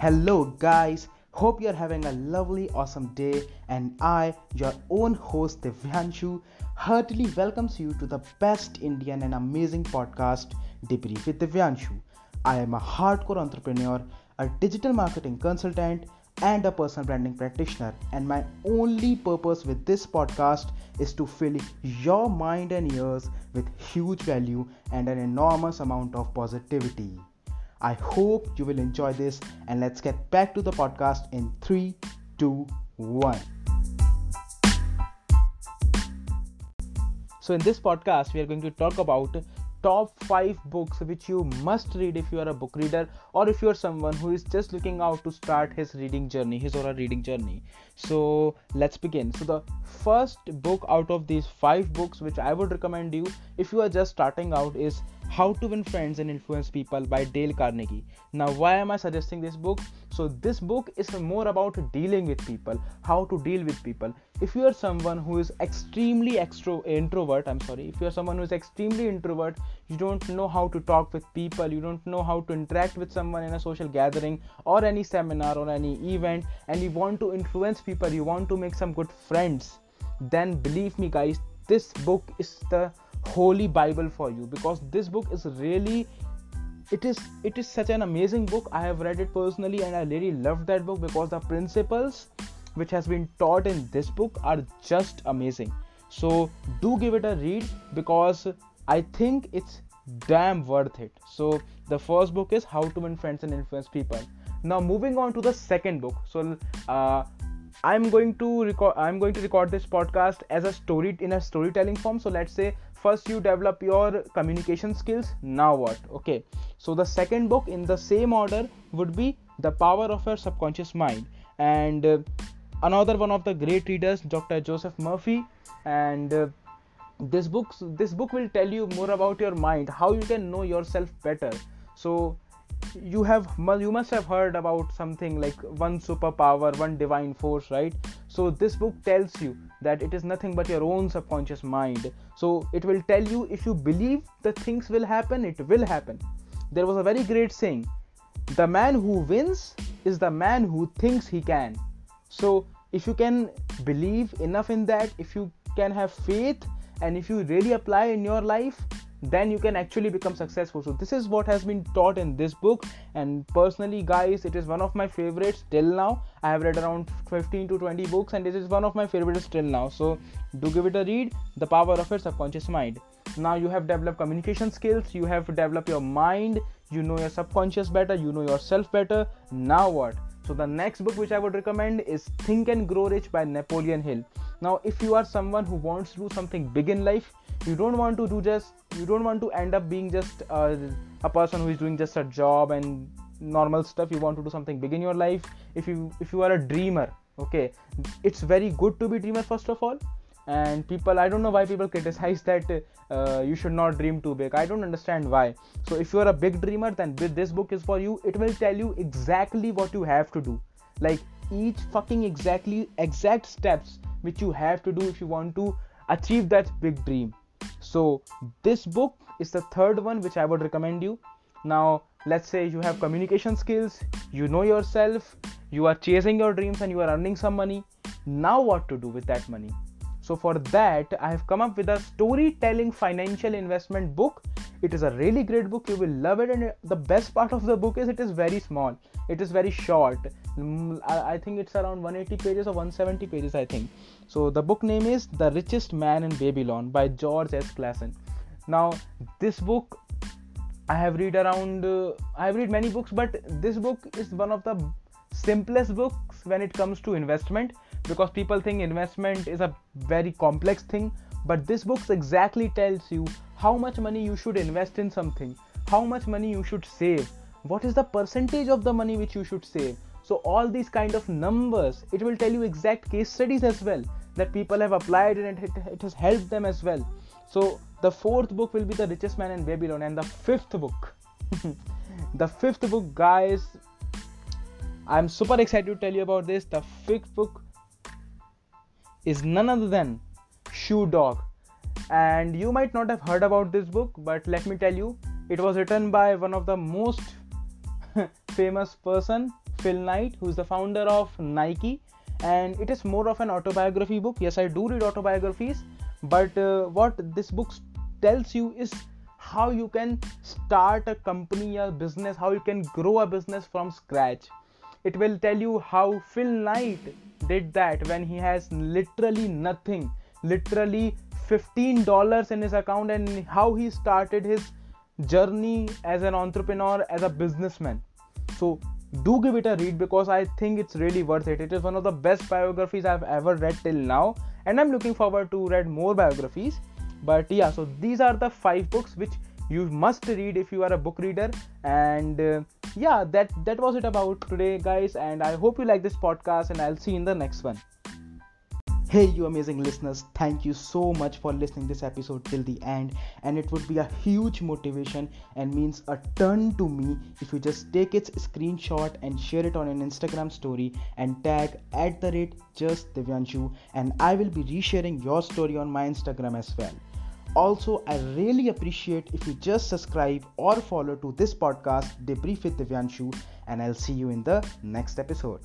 Hello, guys. Hope you're having a lovely, awesome day. And I, your own host Divyanshu, heartily welcomes you to the best Indian and amazing podcast, Debrief with Divyanshu. I am a hardcore entrepreneur, a digital marketing consultant, and a personal branding practitioner. And my only purpose with this podcast is to fill your mind and ears with huge value and an enormous amount of positivity. I hope you will enjoy this and let's get back to the podcast in 3, 2, 1. So, in this podcast, we are going to talk about top 5 books which you must read if you are a book reader or if you are someone who is just looking out to start his reading journey, his or her reading journey. So, let's begin. So, the first book out of these 5 books which I would recommend you if you are just starting out is how to Win Friends and Influence People by Dale Carnegie. Now, why am I suggesting this book? So, this book is more about dealing with people, how to deal with people. If you are someone who is extremely extro introvert, I'm sorry, if you are someone who is extremely introvert, you don't know how to talk with people, you don't know how to interact with someone in a social gathering or any seminar or any event, and you want to influence people, you want to make some good friends, then believe me, guys, this book is the holy bible for you because this book is really it is it is such an amazing book. I have read it personally and i really loved that book because the principles which has been taught in this book are just amazing. So do give it a read because i think it's damn worth it. So the first book is how to win friends and influence people. Now moving on to the second book. So uh, i'm going to record i'm going to record this podcast as a story in a storytelling form. So let's say first you develop your communication skills now what? Okay. So the second book in the same order would be the power of your subconscious mind. And uh, another one of the great readers dr joseph murphy. And uh, this book this book will tell you more about your mind how you can know yourself better. So you have you must have heard about something like one superpower one divine force right? So this book tells you that it is nothing but your own subconscious mind. So it will tell you if you believe the things will happen it will happen. There was a very great saying the man who wins is the man who thinks he can. So if you can believe enough in that if you can have faith and if you really apply in your life then you can actually become successful. So this is what has been taught in this book. And personally guys it is one of my favorites till now. I have read around 15 to 20 books and this is one of my favorites till now. So do give it a read. The power of your subconscious mind. Now you have developed communication skills. You have developed your mind. You know your subconscious better. You know yourself better. Now what so the next book which i would recommend is think and grow rich by napoleon hill. Now if you are someone who wants to do something big in life you don't want to do just you don't want to end up being just uh, a person who is doing just a job and normal stuff. You want to do something big in your life. If you if you are a dreamer okay it's very good to be dreamer first of all and people i don't know why people criticize that uh, you should not dream too big. I don't understand why. So if you are a big dreamer then this book is for you. It will tell you exactly what you have to do. Like each fucking exactly exact steps which you have to do if you want to achieve that big dream. So this book is the third one which i would recommend you. Now let's say you have communication skills you know yourself you are chasing your dreams and you are earning some money. Now what to do with that money so for that i have come up with a storytelling financial investment book. It is a really great book. You will love it. And the best part of the book is it is very small. It is very short. Mm, i think it's around 180 pages or 170 pages i think. So the book name is The Richest Man in Babylon by George S. Clason. Now this book I have read around uh, I have read many books but this book is one of the simplest books when it comes to investment because people think investment is a very complex thing but this book exactly tells you how much money you should invest in something how much money you should save what is the percentage of the money which you should save. So all these kind of numbers it will tell you exact case studies as well that people have applied and it, it has helped them as well. So the fourth book will be the richest man in babylon and the fifth book the fifth book guys i'm super excited to tell you about this. The fifth book is none other than shoe dog and you might not have heard about this book but let me tell you it was written by one of the most famous person Phil Knight, who is the founder of Nike, and it is more of an autobiography book. Yes, I do read autobiographies, but uh, what this book tells you is how you can start a company or business, how you can grow a business from scratch. It will tell you how Phil Knight did that when he has literally nothing, literally $15 in his account, and how he started his journey as an entrepreneur, as a businessman. So, do give it a read because I think it's really worth it. It is one of the best biographies I've ever read till now, and I'm looking forward to read more biographies. But yeah, so these are the five books which you must read if you are a book reader. And uh, yeah, that that was it about today, guys. And I hope you like this podcast, and I'll see you in the next one. Hey, you amazing listeners, thank you so much for listening this episode till the end. And it would be a huge motivation and means a ton to me if you just take its screenshot and share it on an Instagram story and tag at the rate just Divyanshu, and I will be resharing your story on my Instagram as well. Also, I really appreciate if you just subscribe or follow to this podcast, Debrief with Divyanshu, and I'll see you in the next episode.